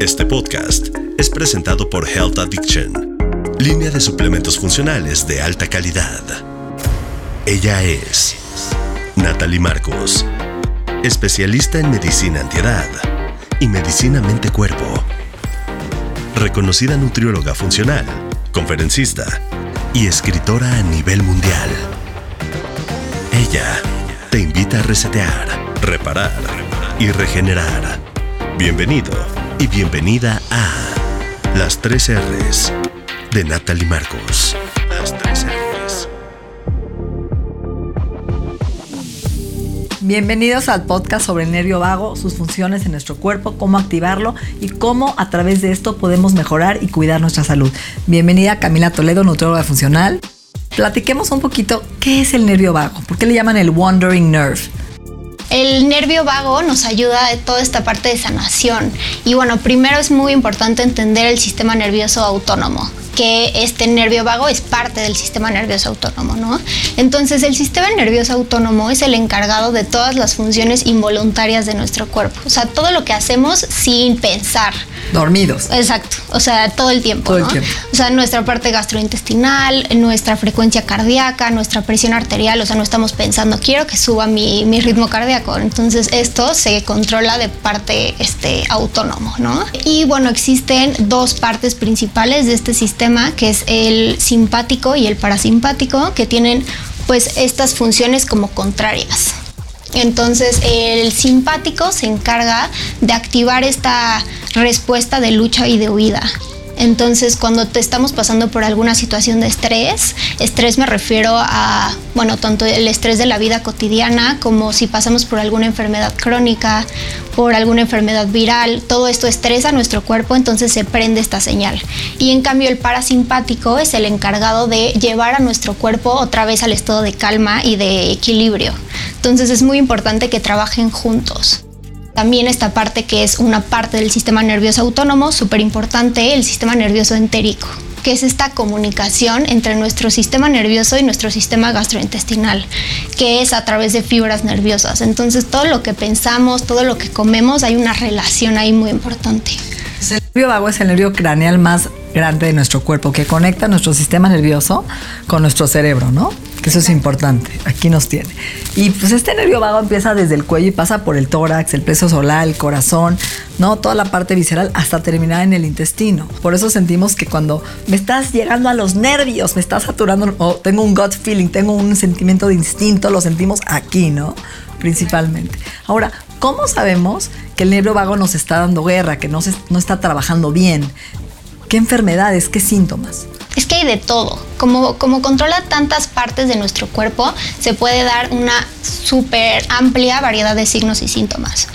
Este podcast es presentado por Health Addiction, línea de suplementos funcionales de alta calidad. Ella es Natalie Marcos, especialista en medicina antiedad y medicina mente-cuerpo. Reconocida nutrióloga funcional, conferencista y escritora a nivel mundial. Ella te invita a resetear, reparar y regenerar. Bienvenido y bienvenida a Las 3 R's de Natalie Marcos. Las 3 R's. Bienvenidos al podcast sobre el nervio vago, sus funciones en nuestro cuerpo, cómo activarlo y cómo a través de esto podemos mejorar y cuidar nuestra salud. Bienvenida Camila Toledo, nutrióloga funcional. Platiquemos un poquito qué es el nervio vago, por qué le llaman el wandering nerve. El nervio vago nos ayuda a toda esta parte de sanación. Y bueno, primero es muy importante entender el sistema nervioso autónomo que este nervio vago es parte del sistema nervioso autónomo, ¿no? Entonces el sistema nervioso autónomo es el encargado de todas las funciones involuntarias de nuestro cuerpo, o sea, todo lo que hacemos sin pensar. Dormidos. Exacto, o sea, todo el tiempo. Todo el tiempo. O sea, nuestra parte gastrointestinal, nuestra frecuencia cardíaca, nuestra presión arterial, o sea, no estamos pensando, quiero que suba mi, mi ritmo cardíaco. Entonces, esto se controla de parte este, autónomo, ¿no? Y bueno, existen dos partes principales de este sistema, que es el simpático y el parasimpático, que tienen pues estas funciones como contrarias. Entonces el simpático se encarga de activar esta respuesta de lucha y de huida. Entonces, cuando estamos pasando por alguna situación de estrés, estrés me refiero a, bueno, tanto el estrés de la vida cotidiana como si pasamos por alguna enfermedad crónica, por alguna enfermedad viral, todo esto estresa nuestro cuerpo, entonces se prende esta señal. Y en cambio el parasimpático es el encargado de llevar a nuestro cuerpo otra vez al estado de calma y de equilibrio. Entonces es muy importante que trabajen juntos. También esta parte que es una parte del sistema nervioso autónomo, súper importante, el sistema nervioso entérico, que es esta comunicación entre nuestro sistema nervioso y nuestro sistema gastrointestinal, que es a través de fibras nerviosas. Entonces todo lo que pensamos, todo lo que comemos, hay una relación ahí muy importante. El nervio vago es el nervio craneal más grande de nuestro cuerpo que conecta nuestro sistema nervioso con nuestro cerebro, ¿no? Que eso es importante. Aquí nos tiene. Y pues este nervio vago empieza desde el cuello y pasa por el tórax, el pleso solar, el corazón, ¿no? Toda la parte visceral hasta terminar en el intestino. Por eso sentimos que cuando me estás llegando a los nervios, me estás saturando, o tengo un gut feeling, tengo un sentimiento de instinto, lo sentimos aquí, ¿no? Principalmente. Ahora, ¿cómo sabemos que el nervio vago nos está dando guerra, que no, se, no está trabajando bien? ¿Qué enfermedades, qué síntomas? Es que hay de todo. Como, como controla tantas partes de nuestro cuerpo, se puede dar una súper amplia variedad de signos y síntomas.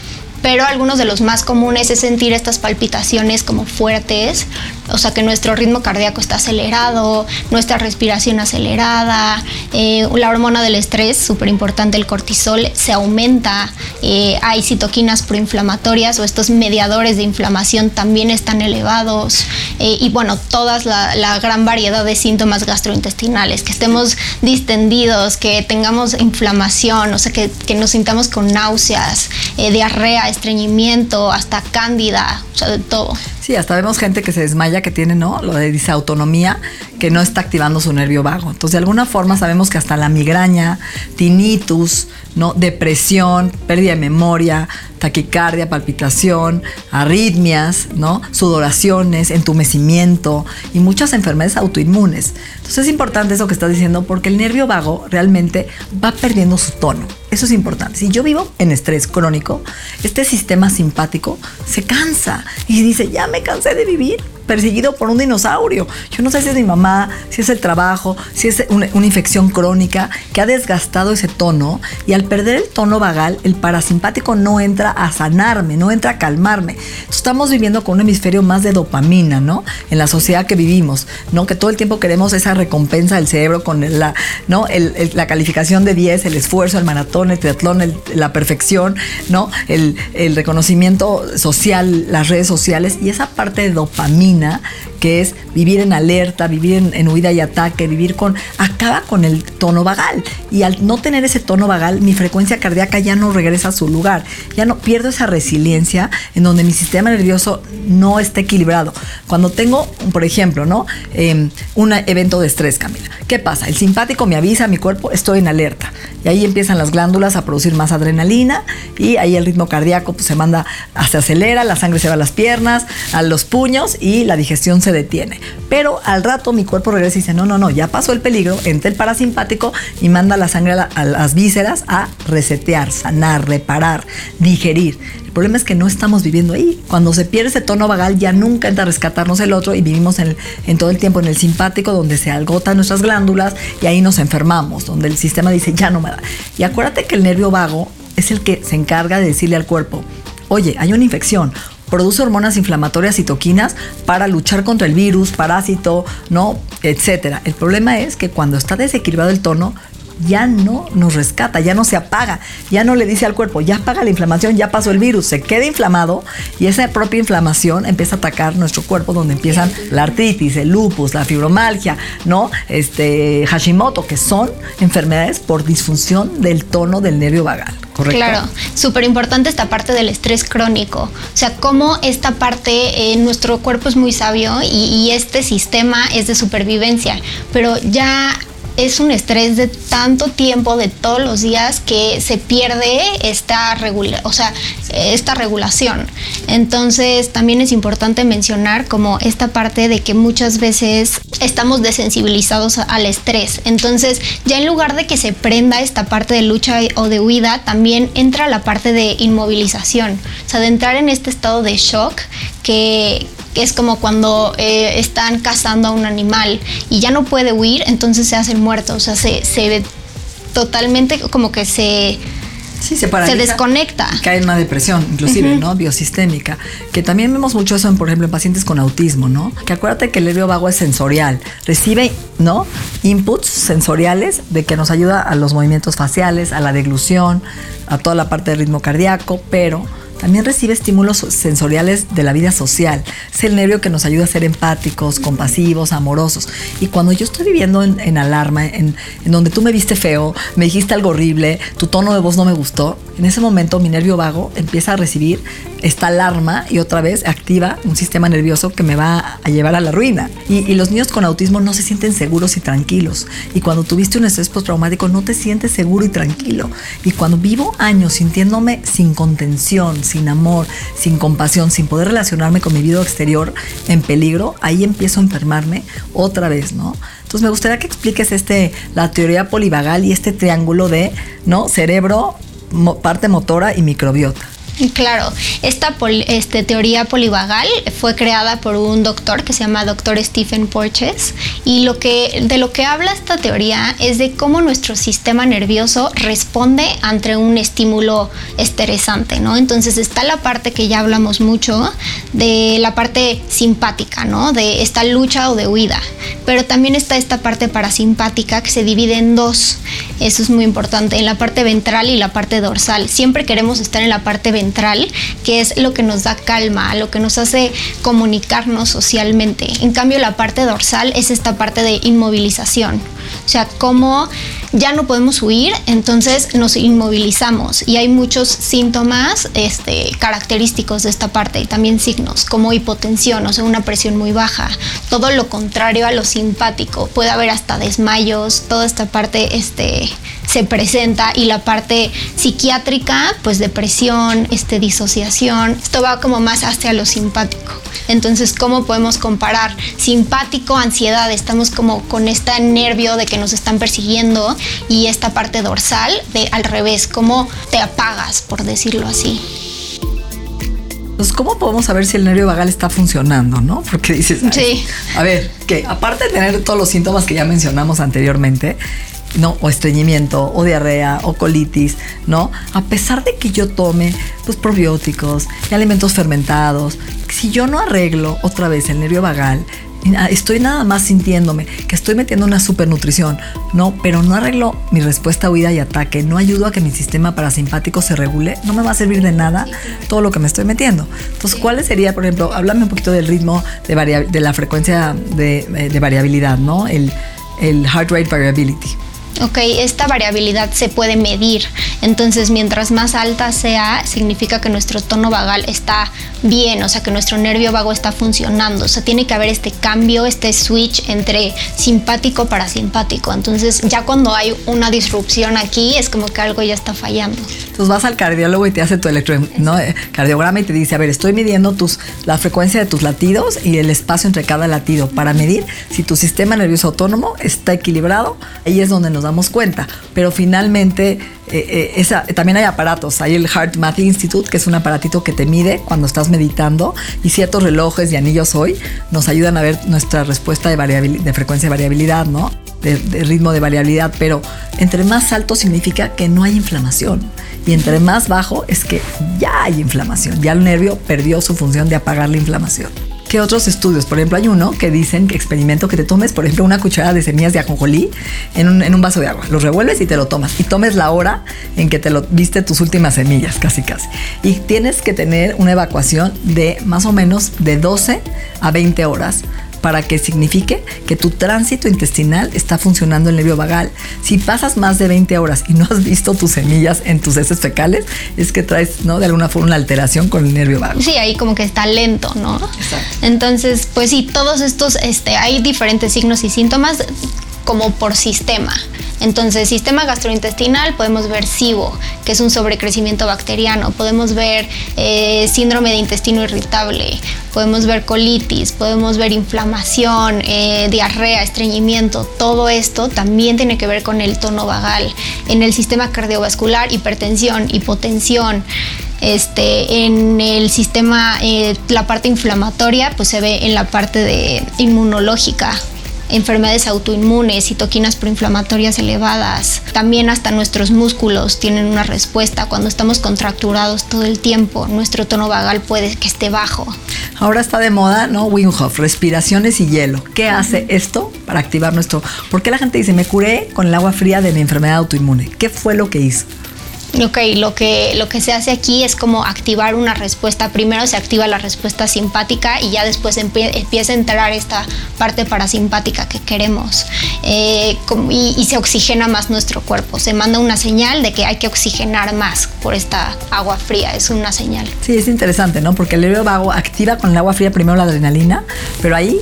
Pero algunos de los más comunes es sentir estas palpitaciones como fuertes, o sea que nuestro ritmo cardíaco está acelerado, nuestra respiración acelerada, eh, la hormona del estrés, súper importante, el cortisol, se aumenta, eh, hay citoquinas proinflamatorias o estos mediadores de inflamación también están elevados, eh, y bueno, todas la, la, gran variedad de síntomas gastrointestinales, que estemos distendidos, que tengamos inflamación, o sea que, que nos sintamos con náuseas, diarrea, estreñimiento, hasta cándida, o sea, de todo. Sí, hasta vemos gente que se desmaya, que tiene, ¿no? Lo de disautonomía, que no está activando su nervio vago. Entonces, de alguna forma sabemos que hasta la migraña, tinnitus, ¿no? Depresión, pérdida de memoria, taquicardia, palpitación, arritmias, ¿no? Sudoraciones, entumecimiento y muchas enfermedades autoinmunes. Entonces, es importante eso que estás diciendo porque el nervio vago realmente va perdiendo su tono. Eso es importante. Si yo vivo en estrés crónico, este sistema simpático se cansa y dice, ya me cansé de vivir perseguido por un dinosaurio. Yo no sé si es mi mamá, si es el trabajo, si es una, una, infección crónica que ha desgastado ese tono y al perder el tono vagal, el parasimpático no entra a sanarme, no entra a calmarme. Estamos viviendo con un hemisferio más de dopamina, ¿no? En la sociedad que vivimos, ¿no? Que todo el tiempo queremos esa recompensa del cerebro con la, ¿no? El, el, la calificación de 10, el esfuerzo, el maratón, el triatlón, el, la perfección, ¿no? El reconocimiento social, las redes sociales y esa parte de dopamina adrenalina, que es vivir en alerta, vivir en, huida y ataque, vivir con, acaba con el tono vagal. Y al no tener ese tono vagal, mi frecuencia cardíaca ya no regresa a su lugar, ya no pierdo esa resiliencia en donde mi sistema nervioso no está equilibrado. Cuando tengo, por ejemplo, ¿no? Em, un evento de estrés, Camila. ¿Qué pasa? El simpático me avisa mi cuerpo, estoy en alerta. Y ahí empiezan las glándulas a producir más adrenalina y ahí el ritmo cardíaco pues, se manda, se acelera, la sangre se va a las piernas, a los puños y la digestión se detiene. Pero al rato mi cuerpo regresa y dice, no, no, no, ya pasó el peligro, entra el parasimpático y manda la sangre a, las vísceras a resetear, sanar, reparar, digerir. El problema es que no estamos viviendo ahí. Cuando se pierde ese tono vagal, ya nunca entra a rescatarnos el otro y vivimos en, en, todo el tiempo en el simpático, donde se agotan nuestras glándulas y ahí nos enfermamos, donde el sistema dice, ya no me da. Y acuérdate que el nervio vago es el que se encarga de decirle al cuerpo, oye, hay una infección, produce hormonas inflamatorias citoquinas para luchar contra el virus, parásito, ¿no? Etcétera. El problema es que cuando está desequilibrado el tono, ya no nos rescata, ya no se apaga, ya no le dice al cuerpo, ya apaga la inflamación, ya pasó el virus, se queda inflamado y esa propia inflamación empieza a atacar nuestro cuerpo donde empiezan la artritis, el lupus, la fibromalgia, ¿no? Este Hashimoto, que son enfermedades por disfunción del tono del nervio vagal. ¿Correcto? Claro, súper importante esta parte del estrés crónico. O sea, cómo esta parte, eh, nuestro cuerpo es muy sabio y este sistema es de supervivencia, pero ya es un estrés de tanto tiempo, de todos los días, que se pierde esta, regula o sea, esta regulación. Entonces, también es importante mencionar como esta parte de que muchas veces estamos desensibilizados al estrés. Entonces, ya en lugar de que se prenda esta parte de lucha o de huida, también entra la parte de inmovilización. O sea, de entrar en este estado de shock que, es como cuando eh, están cazando a un animal y ya no puede huir, entonces se hace el muerto, o sea, se, se totalmente como que se... Sí, se, se desconecta. Cae en una depresión, inclusive, ¿no? Biosistémica. Que también vemos mucho eso, en, por ejemplo, en pacientes con autismo, ¿no? Que acuérdate que el nervio vago es sensorial. Recibe, ¿no? Inputs sensoriales de que nos ayuda a los movimientos faciales, a la deglución, a toda la parte del ritmo cardíaco, pero también recibe estímulos sensoriales de la vida social. Es el nervio que nos ayuda a ser empáticos, compasivos, amorosos. Y cuando yo estoy viviendo en, alarma, en, en, donde tú me viste feo, me dijiste algo horrible, tu tono de voz no me gustó, en ese momento mi nervio vago empieza a recibir esta alarma y otra vez activa un sistema nervioso que me va a llevar a la ruina. Y, los niños con autismo no se sienten seguros y tranquilos. Y cuando tuviste un estrés postraumático no te sientes seguro y tranquilo. Y cuando vivo años sintiéndome sin contención, sin amor, sin compasión, sin poder relacionarme con mi vida exterior en peligro, ahí empiezo a enfermarme otra vez, ¿no? Entonces me gustaría que expliques este, la teoría polivagal y este triángulo de ¿no? cerebro, parte motora y microbiota. Claro, esta este, teoría polivagal fue creada por un doctor que se llama doctor Stephen Porches y lo que, de lo que habla esta teoría es de cómo nuestro sistema nervioso responde ante un estímulo estresante, ¿no? Entonces está la parte que ya hablamos mucho de la parte simpática, ¿no? De esta lucha o de huida, pero también está esta parte parasimpática que se divide en dos, eso es muy importante, en la parte ventral y la parte dorsal. Siempre queremos estar en la parte ventral que es lo que nos da calma, lo que nos hace comunicarnos socialmente. En cambio, la parte dorsal es esta parte de inmovilización. O sea, como ya no podemos huir, entonces nos inmovilizamos y hay muchos síntomas este, característicos de esta parte y también signos como hipotensión, o sea, una presión muy baja, todo lo contrario a lo simpático, puede haber hasta desmayos, toda esta parte este, se presenta y la parte psiquiátrica, pues depresión, este, disociación, esto va como más hacia lo simpático. Entonces, ¿cómo podemos comparar simpático, ansiedad? Estamos como con este nervio de que nos están persiguiendo y esta parte dorsal de al revés, cómo te apagas, por decirlo así. Entonces, ¿cómo podemos saber si el nervio vagal está funcionando, no? Porque dices, sí. a ver, que aparte de tener todos los síntomas que ya mencionamos anteriormente, ¿no? O estreñimiento, o diarrea, o colitis, ¿no? A pesar de que yo tome, pues, probióticos y alimentos fermentados, si yo no arreglo otra vez el nervio vagal, estoy nada más sintiéndome que estoy metiendo una supernutrición, no, pero no arreglo mi respuesta a huida y ataque, no ayudo a que mi sistema parasimpático se regule, no me va a servir de nada todo lo que me estoy metiendo. Entonces, ¿cuál sería, por ejemplo, háblame un poquito del ritmo de, de la frecuencia de, de variabilidad, ¿no? El, el heart rate variability. Ok, esta variabilidad se puede medir. Entonces, mientras más alta sea, significa que nuestro tono vagal está bien, o sea, que nuestro nervio vago está funcionando. O sea, tiene que haber este cambio, este switch entre simpático parasimpático. Entonces, ya cuando hay una disrupción aquí, es como que algo ya está fallando. Entonces vas al cardiólogo y te hace tu electrocardiograma y te dice, a ver, estoy midiendo tus, la frecuencia de tus latidos y el espacio entre cada latido para medir si tu sistema nervioso autónomo está equilibrado. Ahí es donde nos damos cuenta. Pero finalmente, eh, eh, también hay aparatos. Hay el Heart Math Institute, que es un aparatito que te mide cuando estás meditando, y ciertos relojes y anillos hoy nos ayudan a ver nuestra respuesta de, de frecuencia de variabilidad, ¿no? De, de, ritmo de variabilidad, pero entre más alto significa que no hay inflamación y entre más bajo es que ya hay inflamación, ya el nervio perdió su función de apagar la inflamación que otros estudios. Por ejemplo, hay uno que dicen que experimento que te tomes, por ejemplo, una cucharada de semillas de ajonjolí en un, en un vaso de agua. Los revuelves y te lo tomas. Y tomes la hora en que te lo viste tus últimas semillas, casi casi. Y tienes que tener una evacuación de más o menos de 12 a 20 horas para que signifique que tu tránsito intestinal está funcionando el nervio vagal. Si pasas más de 20 horas y no has visto tus semillas en tus heces fecales, es que traes, ¿no? De alguna forma una alteración con el nervio vago. Sí, ahí como que está lento, ¿no? Exacto. Entonces, pues sí, todos estos, este, hay diferentes signos y síntomas como por sistema. Entonces, sistema gastrointestinal, podemos ver SIBO, que es un sobrecrecimiento bacteriano, podemos ver eh, síndrome de intestino irritable, podemos ver colitis, podemos ver inflamación, eh, diarrea, estreñimiento, todo esto también tiene que ver con el tono vagal. En el sistema cardiovascular, hipertensión, hipotensión, este, en el sistema, eh, la parte inflamatoria, pues se ve en la parte de inmunológica, enfermedades autoinmunes, citoquinas proinflamatorias elevadas. También hasta nuestros músculos tienen una respuesta. Cuando estamos contracturados todo el tiempo, nuestro tono vagal puede que esté bajo. Ahora está de moda, ¿no? Wim Hof, respiraciones y hielo. ¿Qué hace esto para activar nuestro... ¿Por qué la gente dice, me curé con el agua fría de mi enfermedad autoinmune? ¿Qué fue lo que hizo? Ok, lo que, lo que se hace aquí es como activar una respuesta. Primero se activa la respuesta simpática y ya después empieza a entrar esta parte parasimpática que queremos. Eh, y, se oxigena más nuestro cuerpo. Se manda una señal de que hay que oxigenar más por esta agua fría. Es una señal. Sí, es interesante, ¿no? Porque el nervio vago activa con el agua fría primero la adrenalina, pero ahí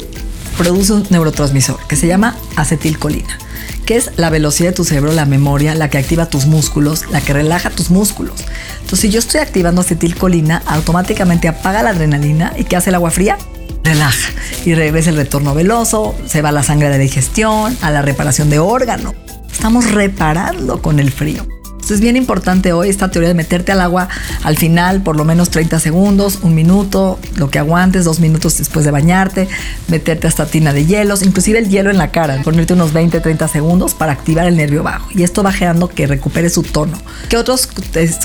produce un neurotransmisor que se llama acetilcolina que es la velocidad de tu cerebro, la memoria, la que activa tus músculos, la que relaja tus músculos. Entonces, si yo estoy activando acetilcolina, automáticamente apaga la adrenalina y ¿qué hace el agua fría? Relaja y regresa el retorno veloso, se va la sangre de digestión, a la reparación de órgano. Estamos reparando con el frío. Entonces es bien importante hoy esta teoría de meterte al agua al final, por lo menos 30 segundos, un minuto, lo que aguantes, dos minutos después de bañarte, meterte hasta tina de hielos, inclusive el hielo en la cara, ponerte unos 20, 30 segundos para activar el nervio bajo. Y esto va generando que recupere su tono. ¿Qué otras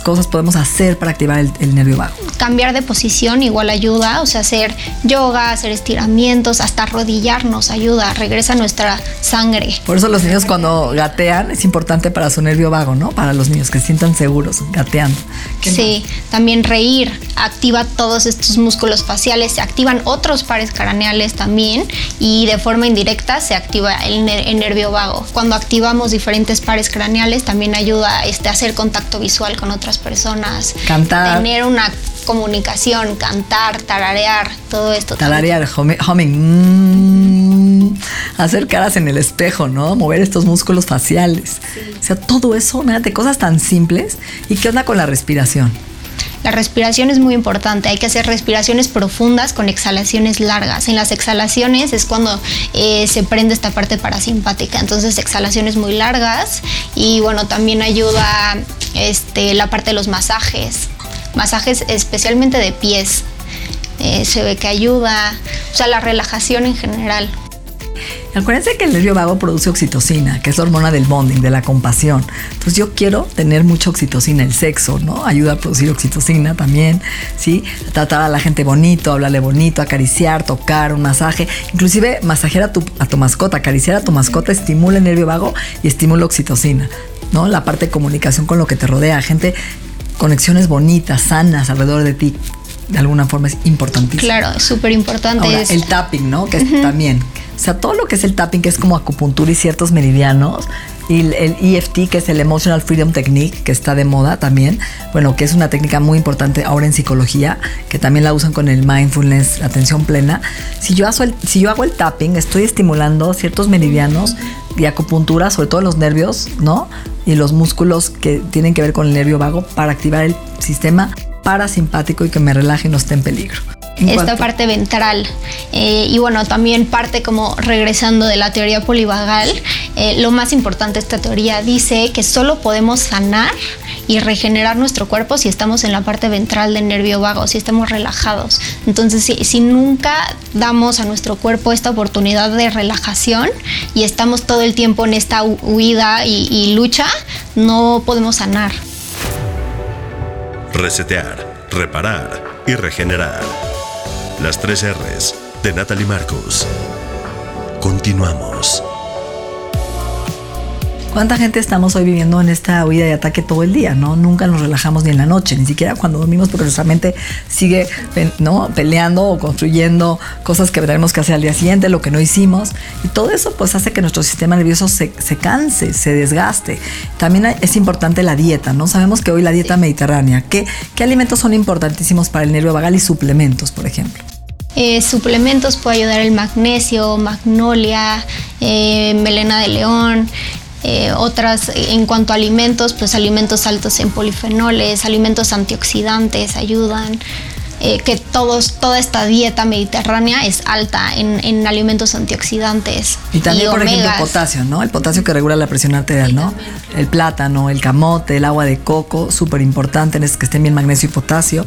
cosas podemos hacer para activar el, el nervio bajo? Cambiar de posición igual ayuda, o sea, hacer yoga, hacer estiramientos, hasta arrodillarnos ayuda, regresa nuestra sangre. Por eso los niños cuando gatean es importante para su nervio vago, ¿no? Para los niños que se sientan seguros gateando. Sí, también reír activa todos estos músculos faciales, se activan otros pares craneales también y de forma indirecta se activa el, nervio vago. Cuando activamos diferentes pares craneales también ayuda este, a hacer contacto visual con otras personas. Cantar. Tener una comunicación, cantar, tararear, todo esto. Tararear, humming, mm, hacer caras en el espejo, ¿no? Mover estos músculos faciales. O sea, todo eso, de cosas tan simples. ¿Y qué onda con la respiración? La respiración es muy importante, hay que hacer respiraciones profundas con exhalaciones largas. En las exhalaciones es cuando eh, se prende esta parte parasimpática, entonces exhalaciones muy largas y bueno, también ayuda este, la parte de los masajes masajes especialmente de pies. Eh, se ve que ayuda, o sea, la relajación en general. Acuérdense que el nervio vago produce oxitocina, que es la hormona del bonding, de la compasión. Entonces yo quiero tener mucha oxitocina, el sexo, ¿no? Ayuda a producir oxitocina también, ¿sí? Tratar a la gente bonito, hablarle bonito, acariciar, tocar, un masaje, inclusive masajear a tu, a tu mascota, acariciar a tu mascota estimula el nervio vago y estimula oxitocina, ¿no? La parte de comunicación con lo que te rodea, gente, conexiones bonitas, sanas alrededor de ti de alguna forma es importantísimo. Claro, súper importante. El tapping, ¿no? Que es también. O sea, todo lo que es el tapping, que es como acupuntura y ciertos meridianos, y el EFT, que es el Emotional Freedom Technique, que está de moda también, bueno, que es una técnica muy importante ahora en psicología, que también la usan con el mindfulness, atención plena. Si yo, hago el, si yo hago el tapping, estoy estimulando ciertos meridianos y acupuntura, sobre todo los nervios, ¿no? Y los músculos que tienen que ver con el nervio vago para activar el sistema parasimpático y que me relaje y no esté en peligro. Esta parte ventral. Eh, y bueno, también parte como regresando de la teoría polivagal, eh, lo más importante de esta teoría dice que solo podemos sanar y regenerar nuestro cuerpo si estamos en la parte ventral del nervio vago, si estamos relajados. Entonces, si, nunca damos a nuestro cuerpo esta oportunidad de relajación y estamos todo el tiempo en esta huida y lucha, no podemos sanar resetear, reparar y regenerar. Las tres R's de Natalie Marcos. Continuamos. ¿Cuánta gente estamos hoy viviendo en esta huida de ataque todo el día? ¿no? Nunca nos relajamos ni en la noche, ni siquiera cuando dormimos, porque nuestra mente sigue ¿no? peleando o construyendo cosas que tenemos que hacer al día siguiente, lo que no hicimos. Y todo eso pues hace que nuestro sistema nervioso se, canse, se desgaste. También es importante la dieta, ¿no? Sabemos que hoy la dieta mediterránea, ¿qué, ¿qué alimentos son importantísimos para el nervio vagal y suplementos, por ejemplo? Eh, suplementos puede ayudar el magnesio, magnolia, eh, melena de león, eh, otras en cuanto a alimentos, pues alimentos altos en polifenoles, alimentos antioxidantes ayudan. Eh, que todos, toda esta dieta mediterránea es alta en, alimentos antioxidantes. Y también, por ejemplo, potasio, ¿no? El potasio que regula la presión arterial, ¿no? El plátano, el camote, el agua de coco, súper importante, que estén bien magnesio y potasio.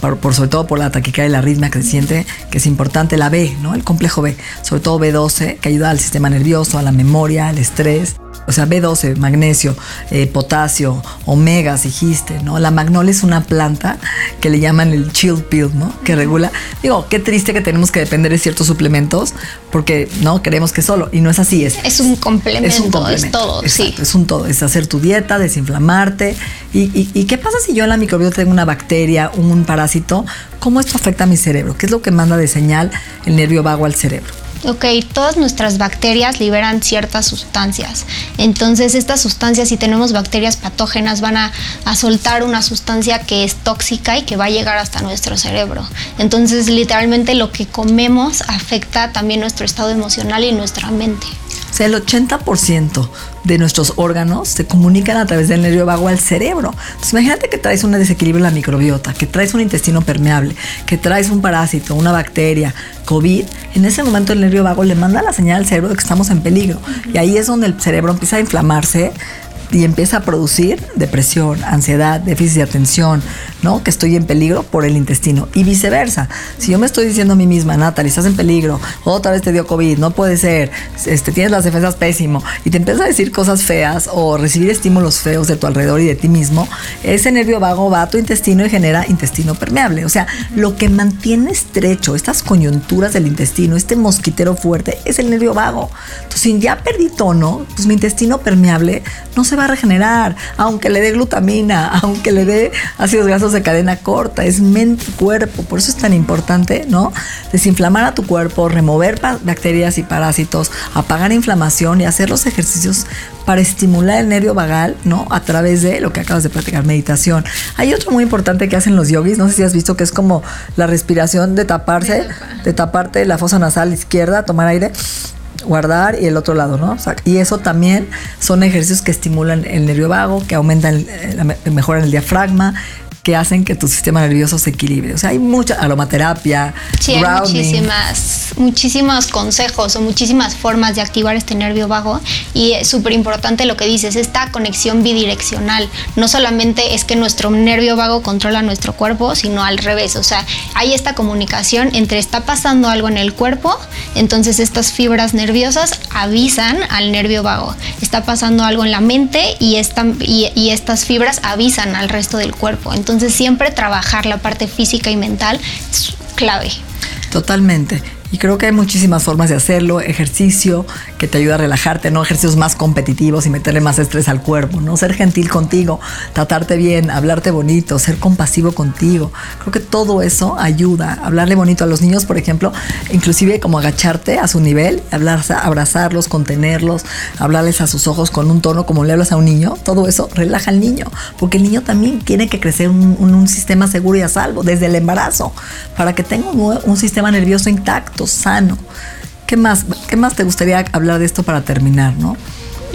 Por, sobre todo por la taquicardia y la arritmia creciente, que es importante, la B, ¿no? El complejo B, sobre todo B12, que ayuda al sistema nervioso, a la memoria, al estrés o sea, B12, magnesio, eh, potasio, omegas, dijiste, ¿no? La magnolia es una planta que le llaman el chill pill, ¿no? Que regula. Digo, qué triste que tenemos que depender de ciertos suplementos porque no queremos que solo. Y no es así. Es, es un complemento, es, un complemento, es todo. sí. Es un todo. Es hacer tu dieta, desinflamarte. Y, y, qué pasa si yo en la microbiota tengo una bacteria, un parásito? ¿Cómo esto afecta a mi cerebro? ¿Qué es lo que manda de señal el nervio vago al cerebro? Ok, todas nuestras bacterias liberan ciertas sustancias. Entonces, estas sustancias, si tenemos bacterias patógenas, van a, soltar una sustancia que es tóxica y que va a llegar hasta nuestro cerebro. Entonces, literalmente lo que comemos afecta también nuestro estado emocional y nuestra mente. O sea, el 80% de nuestros órganos se comunican a través del nervio vago al cerebro. Entonces, imagínate que traes un desequilibrio en la microbiota, que traes un intestino permeable, que traes un parásito, una bacteria, COVID. En ese momento el nervio vago le manda la señal al cerebro de que estamos en peligro. Y ahí es donde el cerebro empieza a inflamarse, y empieza a producir depresión, ansiedad, déficit de atención, ¿no? Que estoy en peligro por el intestino y viceversa. Si yo me estoy diciendo a mí misma, Natalie, estás en peligro, otra vez te dio COVID, no puede ser, este, tienes las defensas pésimo y te empiezas a decir cosas feas o recibir estímulos feos de tu alrededor y de ti mismo, ese nervio vago va a tu intestino y genera intestino permeable. O sea, lo que mantiene estrecho estas coyunturas del intestino, este mosquitero fuerte, es el nervio vago. Entonces, si ya perdí tono, pues mi intestino permeable no se va a regenerar, aunque le dé glutamina, aunque le dé ácidos grasos de cadena corta, es mente cuerpo, por eso es tan importante, ¿no? Desinflamar a tu cuerpo, remover bacterias y parásitos, apagar inflamación y hacer los ejercicios para estimular el nervio vagal, ¿no? A través de lo que acabas de platicar, meditación. Hay otro muy importante que hacen los yogis, no sé si has visto que es como la respiración de taparse, de taparte la fosa nasal izquierda, tomar aire guardar y el otro lado, ¿no? y eso también son ejercicios que estimulan el nervio vago, que aumentan, mejoran el diafragma, que hacen que tu sistema nervioso se equilibre. O sea, hay mucha aromaterapia, sí, hay muchísimas muchísimos consejos o muchísimas formas de activar este nervio vago y es súper importante lo que dices, esta conexión bidireccional. No solamente es que nuestro nervio vago controla nuestro cuerpo, sino al revés. O sea, hay esta comunicación entre está pasando algo en el cuerpo, entonces estas fibras nerviosas avisan al nervio vago. Está pasando algo en la mente y, y, y estas fibras avisan al resto del cuerpo. Entonces siempre trabajar la parte física y mental es clave. Totalmente. Y creo que hay muchísimas formas de hacerlo. Ejercicio que te ayuda a relajarte, ¿no? Ejercicios más competitivos y meterle más estrés al cuerpo, ¿no? Ser gentil contigo, tratarte bien, hablarte bonito, ser compasivo contigo. Creo que todo eso ayuda. Hablarle bonito a los niños, por ejemplo, inclusive como agacharte a su nivel, hablar, abrazarlos, contenerlos, hablarles a sus ojos con un tono como le hablas a un niño. Todo eso relaja al niño, porque el niño también tiene que crecer un, un, sistema seguro y a salvo desde el embarazo para que tenga un, un sistema nervioso intacto sano. ¿Qué más, ¿Qué más te gustaría hablar de esto para terminar, no?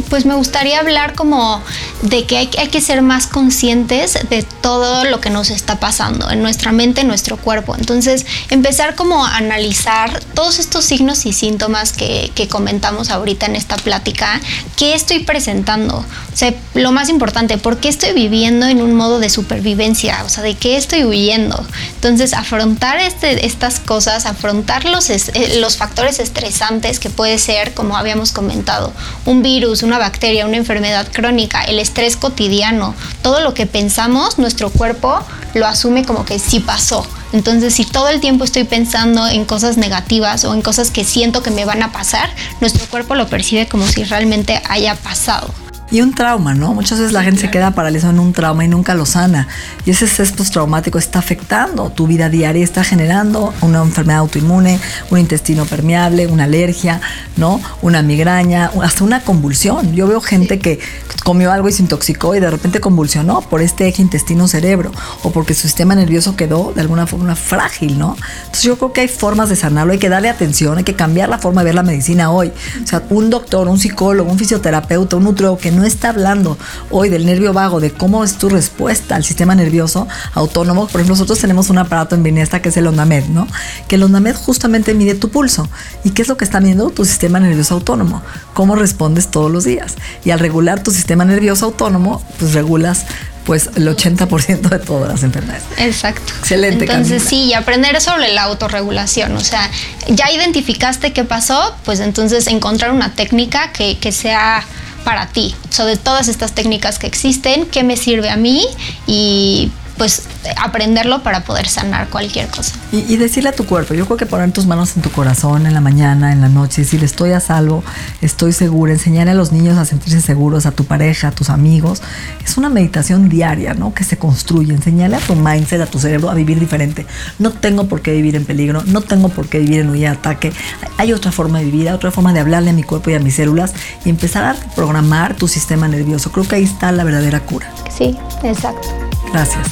Pues me gustaría hablar como de que hay, hay, que ser más conscientes de todo lo que nos está pasando en nuestra mente, en nuestro cuerpo. Entonces, empezar como a analizar todos estos signos y síntomas que, que comentamos ahorita en esta plática, ¿qué estoy presentando? O sea, lo más importante, ¿por qué estoy viviendo en un modo de supervivencia? O sea, ¿de qué estoy huyendo? Entonces, afrontar este, estas cosas, afrontar los, eh, los factores estresantes que puede ser, como habíamos comentado, un virus, una bacteria, una enfermedad crónica, el estrés cotidiano, todo lo que pensamos, nuestro cuerpo lo asume como que sí pasó. Entonces, si todo el tiempo estoy pensando en cosas negativas o en cosas que siento que me van a pasar, nuestro cuerpo lo percibe como si realmente haya pasado y un trauma, ¿no? Muchas veces la gente se queda paralizada en un trauma y nunca lo sana. Y ese estrés postraumático está afectando tu vida diaria, está generando una enfermedad autoinmune, un intestino permeable, una alergia, ¿no? Una migraña, hasta una convulsión. Yo veo gente que comió algo y se intoxicó y de repente convulsionó por este eje intestino-cerebro o porque su sistema nervioso quedó de alguna forma frágil, ¿no? Entonces yo creo que hay formas de sanarlo, hay que darle atención, hay que cambiar la forma de ver la medicina hoy. O sea, un doctor, un psicólogo, un fisioterapeuta, un nutriólogo que no está hablando hoy del nervio vago, de cómo es tu respuesta al sistema nervioso autónomo, por ejemplo, nosotros tenemos un aparato en Biniesta que es el ONAMED, ¿no? Que el ONAMED justamente mide tu pulso. ¿Y qué es lo que está midiendo tu sistema nervioso autónomo? Cómo respondes todos los días. Y al regular tu sistema nervioso autónomo, pues regulas pues el 80% de todas las enfermedades. Exacto. Excelente. Entonces sí, y aprender sobre la autorregulación, o sea, ya identificaste qué pasó, pues entonces encontrar una técnica que, que sea para ti, sobre todas estas técnicas que existen, qué me sirve a mí y pues aprenderlo para poder sanar cualquier cosa. Y, decirle a tu cuerpo, yo creo que poner tus manos en tu corazón en la mañana, en la noche, decirle estoy a salvo, estoy segura, enseñar a los niños a sentirse seguros, a tu pareja, a tus amigos, es una meditación diaria, ¿no? Que se construye, enseñarle a tu mindset, a tu cerebro a vivir diferente. No tengo por qué vivir en peligro, no tengo por qué vivir en huida de ataque, hay otra forma de vivir, hay otra forma de hablarle a mi cuerpo y a mis células y empezar a programar tu sistema nervioso. Creo que ahí está la verdadera cura. Sí, exacto. Gracias.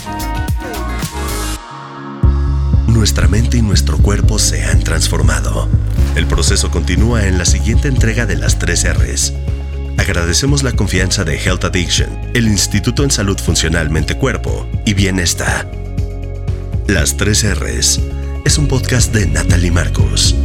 Nuestra mente y nuestro cuerpo se han transformado. El proceso continúa en la siguiente entrega de las 3 R's. Agradecemos la confianza de Health Addiction, el Instituto en Salud Funcional Mente-Cuerpo y Bienestar. Las 3 R's es un podcast de Natalie Marcos.